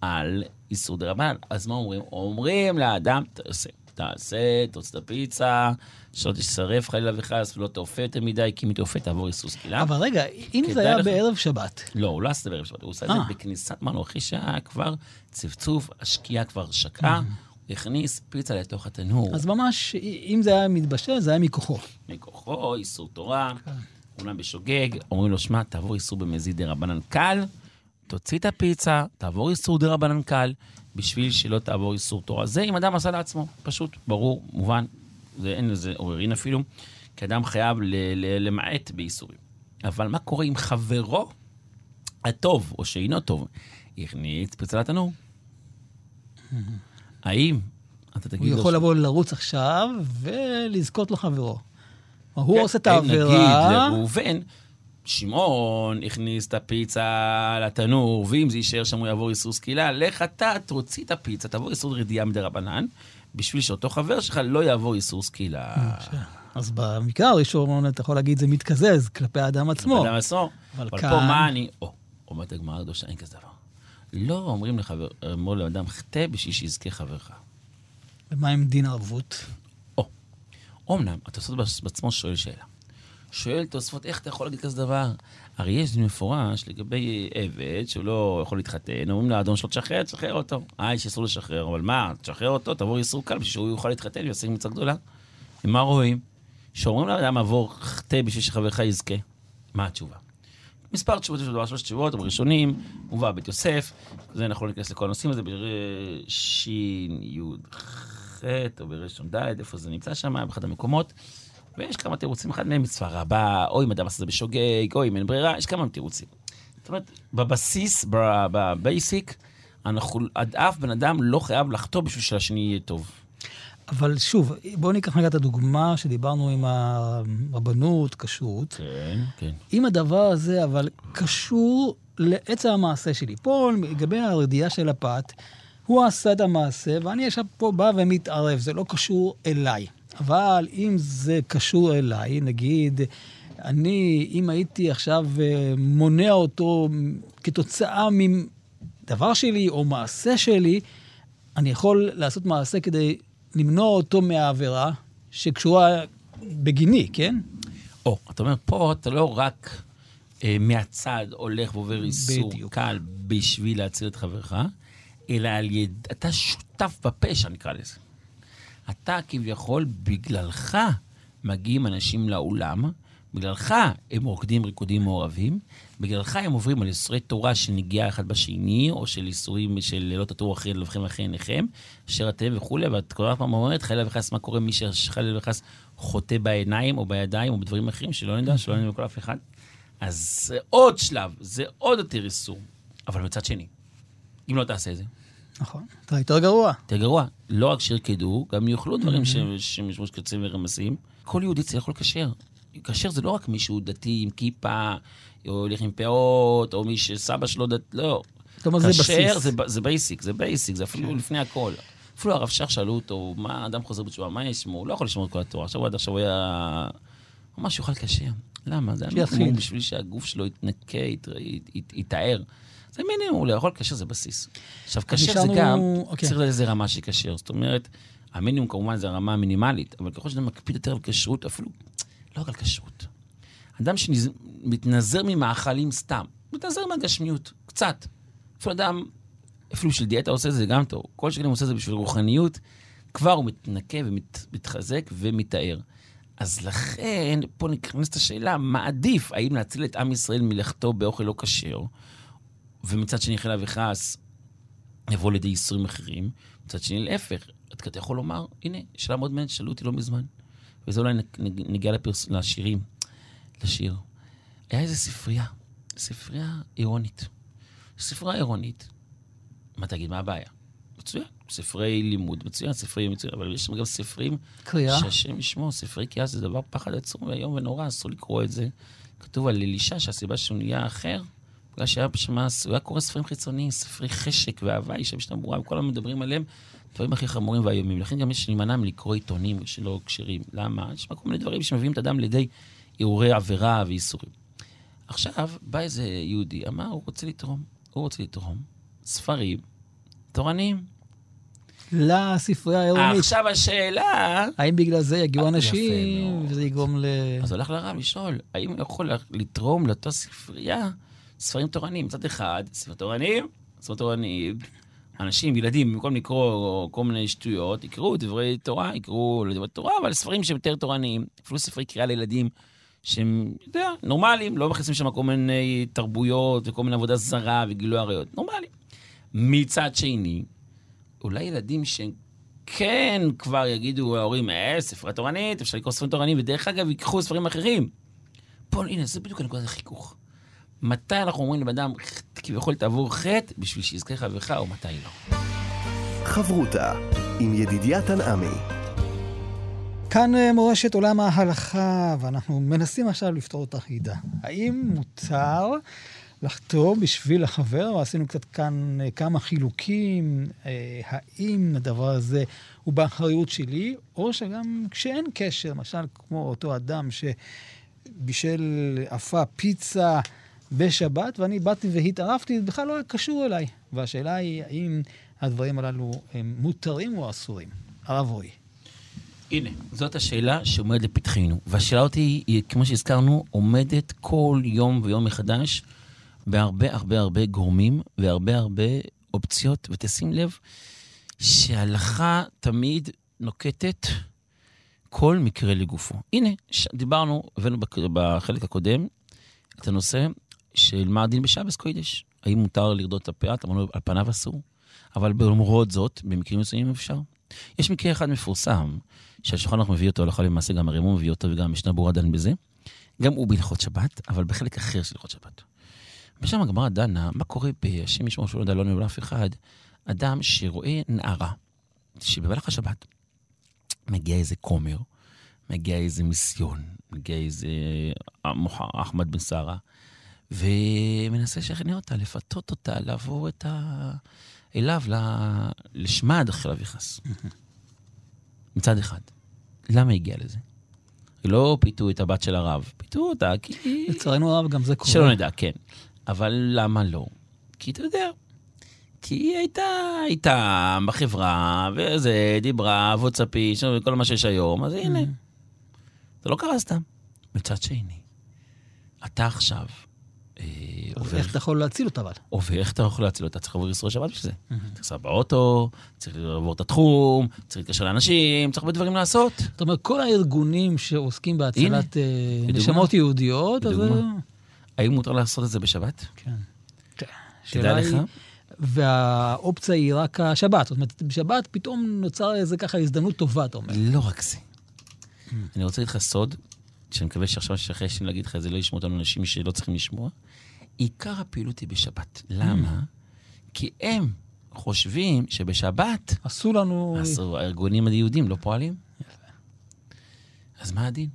על איסור דרבנן. אז מה אומרים? אומרים לאדם, תעשה. תעשה, תוציא את הפיצה, שלא תשרף חלילה וחס ולא תאופה יותר מדי, כי אם היא תאופה תעבור איסור סקילה. אבל רגע, אם זה היה לך... בערב שבת. לא, הוא לא עשה את זה בערב שבת, הוא עשה את זה אה. בכניסת מנוחי שעה כבר צפצוף, השקיעה כבר שקעה. הכניס פיצה לתוך התנור. אז ממש, אם זה היה מתבשל, זה היה מכוחו. מכוחו, איסור תורה, כן. אומנם בשוגג, אומרים לו, שמע, תעבור איסור במזיד דה רבנן קל, תוציא את הפיצה, תעבור איסור דה רבנן קל, בשביל שלא תעבור איסור תורה. זה אם אדם עשה לעצמו, פשוט, ברור, מובן, זה, אין לזה עוררין אפילו, כי אדם חייב ל- ל- למעט באיסורים. אבל מה קורה אם חברו הטוב, או שאינו טוב, הכניס פרצה לתנור. האם אתה תגיד הוא לו... יכול ש- לבוא לרוץ עכשיו ולזכות לחברו. הוא כן, עושה את האם נגיד העבירה, לראובן, שמעון הכניס את הפיצה לתנור, ואם זה יישאר שם הוא יעבור איסור סקילה, לך אתה תוציא את הפיצה, תעבור איסור רדיעה מדי רבנן, בשביל שאותו חבר שלך לא יעבור איסור סקילה. אז במקרה הראשון אתה יכול להגיד זה מתקזז כלפי האדם עצמו. אדם עצמו. אבל פה מה אני... או, אומרת הגמרא הקדושה, אין כזה דבר. לא אומרים לחבר, אמרו לאדם, חטא בשביל שיזכה חברך. ומה עם דין ערבות? או, אומנם, התוספות בעצמו שואל שאלה. שואל תוספות, איך אתה יכול להגיד כזה דבר? הרי יש דין מפורש לגבי עבד שהוא לא יכול להתחתן, אומרים לאדון שלו, תשחרר, תשחרר אותו. אה, יש איסור לשחרר, אבל מה, תשחרר אותו, תעבור איסור קל בשביל שהוא יוכל להתחתן ויעשה מצווה גדולה. ומה רואים? שאומרים לאדם, עבור חטא בשביל שחברך יזכה. מה התשובה? מספר תשובות, יש לדבר שלוש תשובות, הראשונים, מובא בית יוסף, זה אנחנו לא ניכנס לכל הנושאים הזה, בשי"ח או בראשון ד', איפה זה נמצא שם, באחד המקומות. ויש כמה תירוצים, אחד מהם מצווה רבה, או אם אדם עשה את זה בשוגג, או אם אין ברירה, יש כמה תירוצים. זאת אומרת, בבסיס, בבייסיק, אנחנו, אף בן אדם לא חייב לחטוא בשביל שהשני יהיה טוב. אבל שוב, בואו ניקח רגע את הדוגמה שדיברנו עם הרבנות, כשרות. כן, כן. אם הדבר הזה אבל קשור לעצם המעשה שלי. פה, לגבי הרדיעה של הפת, הוא עשה את המעשה, ואני עכשיו פה בא ומתערב, זה לא קשור אליי. אבל אם זה קשור אליי, נגיד, אני, אם הייתי עכשיו אה, מונע אותו כתוצאה מדבר שלי או מעשה שלי, אני יכול לעשות מעשה כדי למנוע אותו מהעבירה שקשורה בגיני, כן? או, אתה אומר, פה אתה לא רק אה, מהצד הולך ועובר איסור בדיוק. קל בשביל להציל את חברך, אלא על יד... אתה שותף בפשע, נקרא לזה. אתה כביכול, בגללך מגיעים אנשים לאולם, בגללך הם רוקדים ריקודים מעורבים, בגללך הם עוברים על איסורי תורה של נגיעה אחד בשני, או של איסורים של לא תטורו אחרי לבכם אחרי עיניכם, אשר אתם וכולי, ואת כל הזמן אומרת, חלילה וחס, מה קורה מי שחלילה וחס חוטא בעיניים או בידיים או בדברים אחרים, שלא נדע, שלא נדע מכל אף אחד. אז זה עוד שלב, זה עוד יותר איסור. אבל מצד שני, אם לא תעשה את זה, נכון. אתה יותר גרוע. יותר גרוע. לא רק שירקדו, גם יאכלו דברים שהם שמשמוש קצים ורמסים. כל יהודי צריך לאכול כשר. כשר זה לא רק מישהו דתי עם כיפה, או הולך עם פאות, או מי שסבא שלו דת... לא. אומרת, זה כשר בסיס. זה, ב- זה basic, זה basic, זה אפילו לפני הכל. אפילו הרב שך שאלו אותו, מה אדם חוזר בתשובה, מה ישמור? הוא לא יכול לשמור את כל התורה. עכשיו הוא עד עכשיו הוא היה... ממש יאכל כשר. למה? זה שיתחיל. המינימום בשביל שהגוף שלו יתנקה, ית- ית- ית- ייטהר. זה מינימום, לאכול כשר זה בסיס. עכשיו, כשר זה גם, אוקיי. צריך לאיזה רמה של כשר. זאת אומרת, המינימום כמובן זה הרמה המינימלית, אבל ככל שאתה מקפיד יותר על כשרות, אפילו, לא רק על כשרות. אדם שמתנזר ממאכלים סתם, מתנזר מהגשמיות, קצת. אפילו אדם, אפילו של דיאטה עושה את זה, גם טוב. כל שכן הוא עושה את זה בשביל רוחניות, כבר הוא מתנקה ומתחזק ומתאר. אז לכן, פה נכנסת השאלה, מה עדיף? האם להציל את עם ישראל מלכתו באוכל לא כשר, ומצד שני חלילה וחס יבוא לידי איסורים אחרים, מצד שני להפך. אתה יכול לומר, הנה, שאלה מאוד מעניינת, שאלו אותי לא מזמן, וזה אולי נג- נג- נגיע לפרס... לשירים, לשיר. היה איזה ספרייה, ספרייה עירונית. ספרייה עירונית, מה תגיד, מה הבעיה? מצוין, ספרי לימוד, מצוין, ספרי מצוין, אבל יש שם גם ספרים קריאה. שהשם ישמור, ספרי קריאה זה דבר פחד עצום ואיום ונורא, אסור לקרוא את זה. כתוב על אלישע שהסיבה שהוא נהיה אחר, בגלל שהיה שם, הוא היה קורא ספרים חיצוניים, ספרי חשק והוואי שמשתמורה, וכל הזמן מדברים עליהם, דברים הכי חמורים ואיומים. לכן גם יש להימנע מלקרוא עיתונים שלא כשרים. למה? יש כל מיני דברים שמביאים את האדם לידי הרהורי עבירה ואיסורים. עכשיו, בא איזה יהודי, אמר, הוא רוצה לתרום. הוא רוצה לתרום ספרים תורניים. לספרייה העירונית. עכשיו השאלה... האם בגלל זה יגיעו אה, אנשים. וזה יגרום ל... אז הולך לרב לשאול, האם הוא יכול לתרום לאותה ספרייה ספרים תורניים? מצד אחד, ספר תורניים, ספר תורניים. אנשים, ילדים, במקום לקרוא כל מיני שטויות, יקראו דברי תורה, יקראו דברי תורה, אבל ספרים שהם יותר תורניים. אפילו ספרי קריאה לילדים שהם, אתה יודע, נורמליים, לא מכניסים שם כל מיני תרבויות וכל מיני עבודה זרה וגילוי עריות. נורמליים. מצד שני, אולי ילדים שהם כן כבר יגידו ההורים, אה, ספרה תורנית, אפשר לקרוא ספרים תורניים, ודרך אגב, ייקחו ספרים אחרים. פה, הנה, זה בדיוק הנקודת החיכוך. מתי אנחנו אומרים לבן אדם, כביכול תעבור חטא בשביל שיזכה חברך, או מתי לא. חברותה עם ידידיה תנעמי. כאן אה, מורשת עולם ההלכה, ואנחנו מנסים עכשיו לפתור את החידה. האם מותר לחתום בשביל החבר, עשינו קצת כאן אה, כמה חילוקים, אה, האם הדבר הזה הוא באחריות שלי, או שגם כשאין קשר, למשל כמו אותו אדם שבישל אפה פיצה בשבת, ואני באתי והתערבתי, זה בכלל לא היה קשור אליי. והשאלה היא, האם הדברים הללו הם מותרים או אסורים? הרב רועי. הנה, זאת השאלה שעומדת לפתחנו. והשאלה אותי, כמו שהזכרנו, עומדת כל יום ויום מחדש בהרבה הרבה הרבה גורמים והרבה הרבה אופציות. ותשים לב שהלכה תמיד נוקטת כל מקרה לגופו. הנה. דיברנו, הבאנו בחלק הקודם את הנושא של מה הדין בשבס קוידש. האם מותר לרדות את הפאת? אמרנו, על פניו אסור. אבל למרות זאת, במקרים מסוימים אפשר. יש מקרה אחד מפורסם, שהשולחן אנחנו מביא אותו הלכה למעשה, גם הרימון מביא אותו וגם המשנה ברורה דן בזה. גם הוא בהלכות שבת, אבל בחלק אחר של הלכות שבת. ושם הגמרא דנה, מה קורה בהשם ישמור שלא יודע לא נאמר לאף אחד, אדם שרואה נערה, שבמהלך השבת מגיע איזה כומר, מגיע איזה מיסיון, מגיע איזה אחמד בן שרה, ומנסה לשכנע אותה, לפתות אותה, לעבור את ה... אליו, לשמד אחרי אביחס. מצד אחד. למה הגיע לזה? לא פיתו את הבת של הרב, פיתו אותה כי... לצערנו הרב גם זה קורה. שלא נדע, כן. אבל למה לא? כי אתה יודע, כי היא הייתה איתה בחברה, וזה, דיברה, וואטסאפי, כל מה שיש היום, אז הנה. זה לא קרה סתם. מצד שני, אתה עכשיו אה, עובר... איך אתה יכול להציל אותה אבל? עובר, איך אתה יכול להציל אותה? צריך לעבור ישראל שבת בשביל זה. צריך לנסוע באוטו, צריך לעבור את התחום, צריך להתקשר לאנשים, צריך הרבה דברים לעשות. זאת אומרת, כל הארגונים שעוסקים בהצלת אה, נשמות יהודיות, אז... האם מותר לעשות את זה בשבת? כן. תדע לך. והאופציה היא רק השבת. זאת אומרת, בשבת פתאום נוצר איזה ככה הזדמנות טובה, אתה אומר. לא רק זה. אני רוצה להגיד לך סוד, שאני מקווה שעכשיו שאחרי שאני להגיד לך את זה, לא ישמעו אותנו אנשים שלא צריכים לשמוע. עיקר הפעילות היא בשבת. למה? כי הם חושבים שבשבת... אסור לנו... אסור, הארגונים היהודים לא פועלים. אז מה הדין?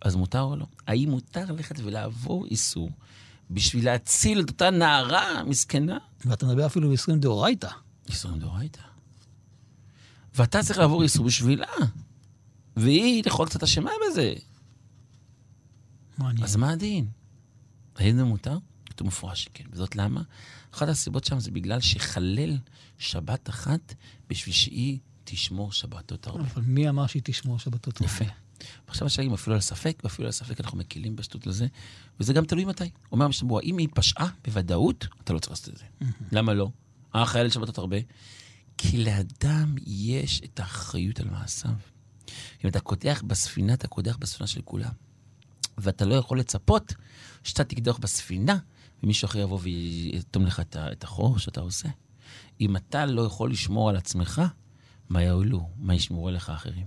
אז מותר או לא? האם מותר ללכת ולעבור איסור בשביל להציל את אותה נערה מסכנה? ואתה מדבר אפילו באיסורים דאורייתא. איסורים דאורייתא. ואתה צריך לעבור איסור בשבילה. והיא לכל קצת אשמה בזה. מעניין. אז מה הדין? האם זה מותר? כתוב מפורש שכן. וזאת למה? אחת הסיבות שם זה בגלל שחלל שבת אחת בשביל שהיא תשמור שבתות הרבה. אבל מי אמר שהיא תשמור שבתות הרבה? יפה. ועכשיו השאלה אפילו על ספק, ואפילו על ספק אנחנו מקילים בשטות לזה, וזה גם תלוי מתי. אומר המשתמוע, אם היא פשעה, בוודאות, אתה לא צריך לעשות את זה. למה לא? אה, חייל שבתות הרבה? כי לאדם יש את האחריות על מעשיו. אם אתה קודח בספינה, אתה קודח בספינה של כולם. ואתה לא יכול לצפות שאתה תקדוח בספינה, ומישהו אחר יבוא ויתום לך את החור שאתה עושה. אם אתה לא יכול לשמור על עצמך, מה יועלו? מה ישמרו עליך אחרים?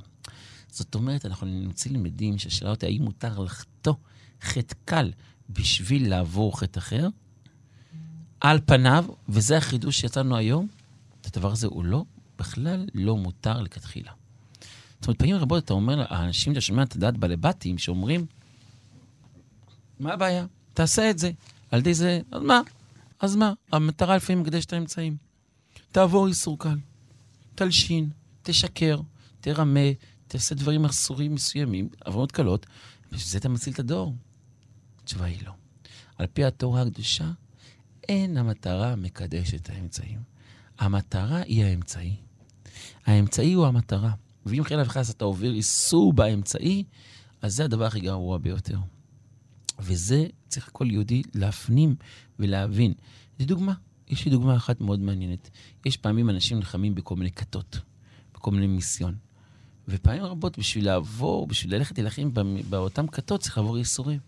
זאת אומרת, אנחנו נמצאים למדים שהשאלה אותי, האם מותר לחטוא חטא קל בשביל לעבור חטא אחר? על פניו, וזה החידוש שיצאנו היום, הדבר הזה הוא לא, בכלל לא מותר לכתחילה. זאת אומרת, פעמים רבות אתה אומר, האנשים, אתה שומע את הדעת בעלי בתים שאומרים, מה הבעיה? תעשה את זה. על ידי זה, אז מה? אז מה? המטרה לפעמים מקדשת האמצעים. תעבור איסור קל. תלשין, תשקר, תרמה, תעשה דברים אסורים מסוימים, עברות קלות, בשביל זה אתה מציל את הדור. התשובה היא לא. על פי התורה הקדושה, אין המטרה מקדשת את האמצעים. המטרה היא האמצעי. האמצעי הוא המטרה. ואם חלילה וחס אתה עובר איסור באמצעי, אז זה הדבר הכי גרוע ביותר. וזה צריך כל יהודי להפנים ולהבין. זו דוגמה. יש לי דוגמה אחת מאוד מעניינת. יש פעמים אנשים נלחמים בכל מיני כתות, בכל מיני מיסיון. ופעמים רבות בשביל לעבור, בשביל ללכת להילחם באותם כתות, צריך לעבור ייסורים.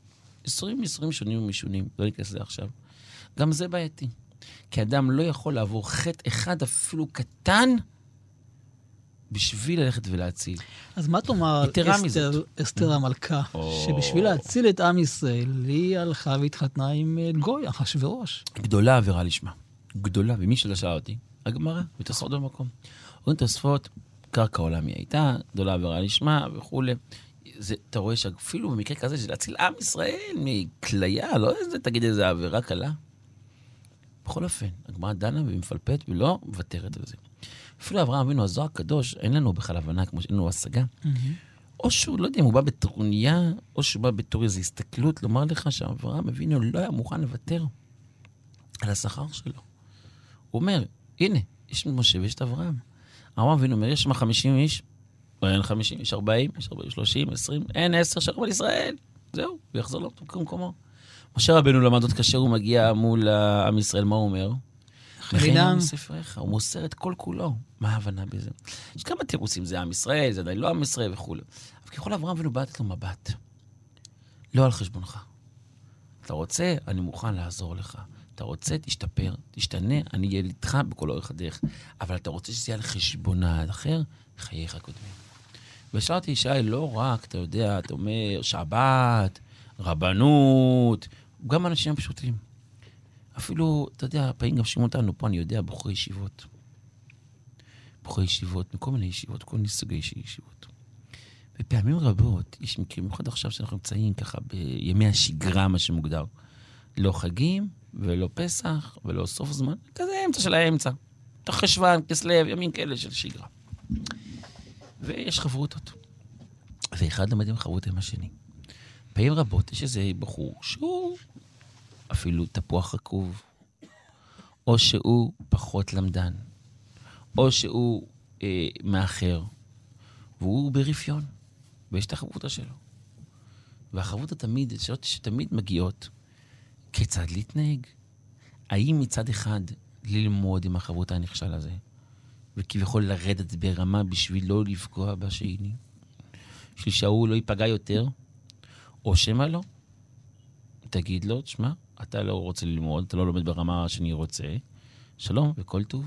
ייסורים ייסורים שונים ומשונים, לא ניכנס לזה עכשיו. גם זה בעייתי. כי אדם לא יכול לעבור חטא אחד אפילו קטן בשביל ללכת ולהציל. אז מה תאמר אסתר, מזאת. אסתר המלכה, או. שבשביל להציל את עם ישראל, היא הלכה והתחתנה עם אה, גוי, אחשוורוש. גדולה עבירה לשמה. גדולה, ומי שלא שאל אותי, הגמרא, ותוספות במקום. אומרים תוספות, קרקע עולמי הייתה, גדולה עבירה לשמה וכולי. זה, אתה רואה שאפילו במקרה כזה של להציל עם ישראל מכליה, לא איזה, תגיד איזה עבירה קלה. בכל אופן, הגמרא דנה ומפלפט ולא מוותרת על זה. אפילו אברהם אבינו, הזוהר הקדוש, אין לנו בכלל הבנה כמו שאין לנו השגה. או שהוא, לא יודע אם הוא בא בטרוניה, או שהוא בא בתור איזו הסתכלות, לומר לך שאברהם אבינו לא היה מוכן לוותר על השכר שלו. הוא אומר, הנה, יש משה ויש את אברהם. אברהם אבינו אומר, יש שם 50 איש, אין 50, יש 40, יש 40, 30, 20, אין 10 שרם על ישראל. זהו, הוא יחזור למקומו. משה רבנו למד עוד כאשר הוא מגיע מול עם ישראל, מה הוא אומר? חלילם. וכן מספריך, הוא מוסר את כל כולו. מה ההבנה בזה? יש כמה תירוצים, זה עם ישראל, זה עדיין לא עם ישראל וכולי. אבל ככל אברהם אבינו בא לתת לו מבט. לא על חשבונך. אתה רוצה, אני מוכן לעזור לך. אתה רוצה, תשתפר, תשתנה, אני אהיה איתך בכל אורך הדרך. אבל אתה רוצה שזה יהיה על חשבון האחר, חייך קודמים. ושאלתי, שי, לא רק, אתה יודע, אתה אומר, שבת, רבנות, גם אנשים פשוטים. אפילו, אתה יודע, פעמים גם שומעים אותנו פה, אני יודע, בחורי ישיבות. בחורי ישיבות, מכל מיני ישיבות, כל מיני סוגי ישיבות. ופעמים רבות, יש מקרים, במיוחד עכשיו שאנחנו נמצאים ככה בימי השגרה, מה שמוגדר. לא חגים, ולא פסח, ולא סוף זמן, כזה אמצע של האמצע. חשוון, כסלו, ימים כאלה של שגרה. ויש חברותות. ואחד לומד עם חברות עם השני. פעמים רבות יש איזה בחור שהוא אפילו תפוח רקוב, או שהוא פחות למדן, או שהוא אה, מאחר, והוא ברפיון, ויש את החברותה שלו. והחברותה תמיד, שאלות שתמיד מגיעות, כיצד להתנהג? האם מצד אחד ללמוד עם החברותה הנכשל הזה, וכביכול לרדת ברמה בשביל לא לפגוע בשני, בשביל שההוא לא ייפגע יותר, או שמא לא. תגיד לו, תשמע, אתה לא רוצה ללמוד, אתה לא לומד ברמה שאני רוצה, שלום וכל טוב.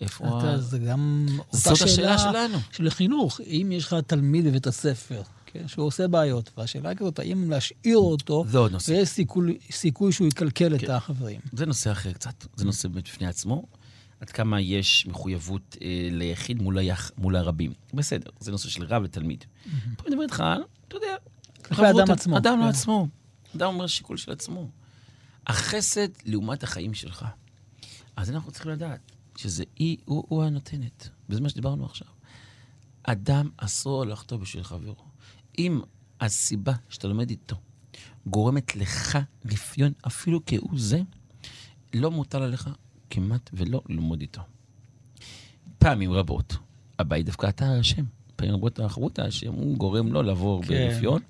איפה אתה, ה... זה גם אותה זאת השאלה שאלה שלנו. של חינוך. אם יש לך תלמיד בבית הספר, כן, שהוא עושה בעיות, והשאלה היא כזאת, האם להשאיר אותו, זה עוד נושא. ויש סיכוי, סיכוי שהוא יקלקל את כן. החברים. זה נושא אחר קצת, זה נושא באמת בפני עצמו. עד כמה יש מחויבות אה, ליחיד מול, היח, מול הרבים. בסדר, זה נושא של רב לתלמיד. פה מדבר איתך, על, אתה יודע, כלפי אדם עצמו. אדם כן. לעצמו. אדם אומר שיקול של עצמו. החסד לעומת החיים שלך. אז אנחנו צריכים לדעת שזה היא, הוא, הוא הנותנת. וזה מה שדיברנו עכשיו. אדם אסור לחטוא בשביל חברו. אם הסיבה שאתה לומד איתו גורמת לך רפיון, אפילו כהוא זה, לא מוטל עליך כמעט ולא ללמוד איתו. פעמים רבות, הבית דווקא אתה האשם. פעמים רבות האחרות האשם, הוא גורם לו לעבור כן. ברפיון,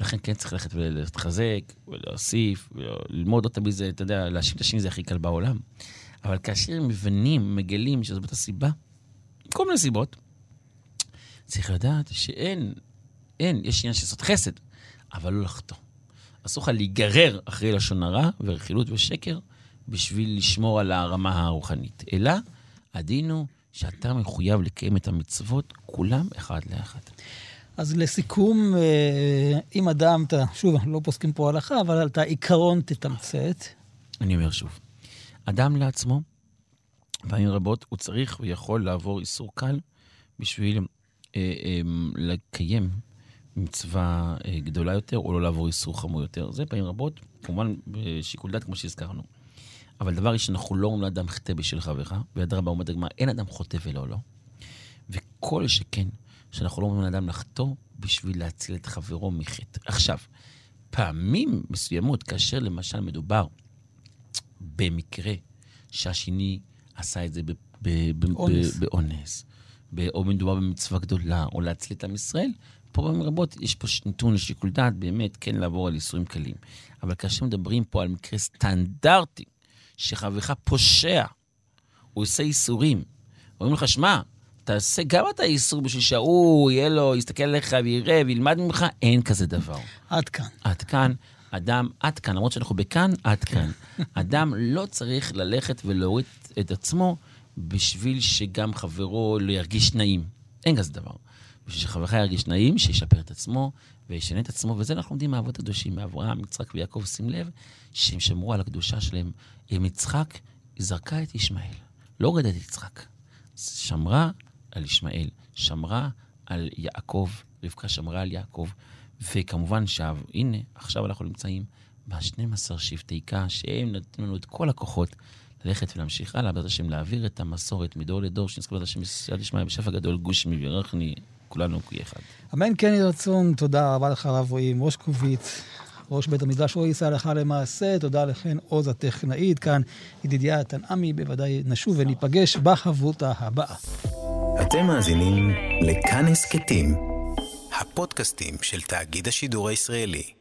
ולכן כן צריך ללכת ולהתחזק, ולהוסיף, וללמוד אותה בזה, אתה יודע, להאשים את השני זה הכי קל בעולם. אבל כאשר הם מבינים, מגלים שזאת הסיבה, כל מיני סיבות, צריך לדעת שאין, אין, יש עניין של לעשות חסד, אבל לא לחטוא. אסור לך להיגרר אחרי לשון הרע ורכילות ושקר בשביל לשמור על הרמה הרוחנית. אלא הדין הוא שאתה מחויב לקיים את המצוות, כולם אחד לאחד. אז לסיכום, אה, אם אדם, אתה, שוב, לא פוסקים פה הלכה, אבל את העיקרון תתמצת. אני אומר שוב, אדם לעצמו, פעמים רבות הוא צריך ויכול לעבור איסור קל בשביל אה, אה, לקיים מצווה אה, גדולה יותר, או לא לעבור איסור חמור יותר. זה פעמים רבות, כמובן בשיקול דעת, כמו שהזכרנו. אבל דבר ראשון, אנחנו לא אומרים לאדם חטא בשביל חברך, ואדרבה אומרת הגמרא, אין אדם חוטא ולא לא. וכל שכן, שאנחנו לא אומרים לאדם לחטוא בשביל להציל את חברו מחטא. עכשיו, פעמים מסוימות, כאשר למשל מדובר במקרה שהשני עשה את זה ב- ב- ב- אונס. ב- באונס, ב- או מדובר במצווה גדולה, או להציל את עם ישראל, פה פעמים רבות יש פה נתון לשיקול דעת, באמת כן לעבור על איסורים קלים. אבל כאשר מדברים פה על מקרה סטנדרטי, שחברך פושע, הוא עושה איסורים, אומרים לך, שמע, תעשה גם אתה איסור בשביל שההוא יהיה לו, יסתכל עליך ויראה וילמד ממך, אין כזה דבר. עד כאן. עד כאן, אדם, עד כאן, למרות שאנחנו בכאן, עד כאן. <laughs> אדם לא צריך ללכת ולהוריד את עצמו בשביל שגם חברו לא ירגיש נעים. אין כזה דבר. בשביל שחברך ירגיש נעים, שישפר את עצמו וישנה את עצמו, וזה אנחנו לומדים מהאבות הקדושים, מאברהם, יצחק ויעקב, שים לב, שהם שמרו על הקדושה שלהם. עם יצחק, היא זרקה את ישמעאל, לא הורדת את יצחק. שמרה על ישמעאל, שמרה על יעקב, רבקה שמרה על יעקב, וכמובן שהנה, עכשיו אנחנו נמצאים ב-12 שבטי איכה, שהם נתנו לנו את כל הכוחות ללכת ולהמשיך הלאה, בעזרת השם להעביר את המסורת מדור לדור, שנזכור בעזרת השם יד ישמעאל בשפע גדול, גוש מברכני, כולנו כאחד. אמן כן יהי רצון, תודה רבה לך הרב רועי מושקוביץ. ראש בית המדרש רועי ישראל הלכה למעשה, תודה לכן עוז הטכנאית כאן, ידידיה תנעמי, בוודאי נשוב וניפגש בחברותה הבאה. אתם מאזינים לכאן הסכתים, הפודקאסטים של תאגיד השידור הישראלי.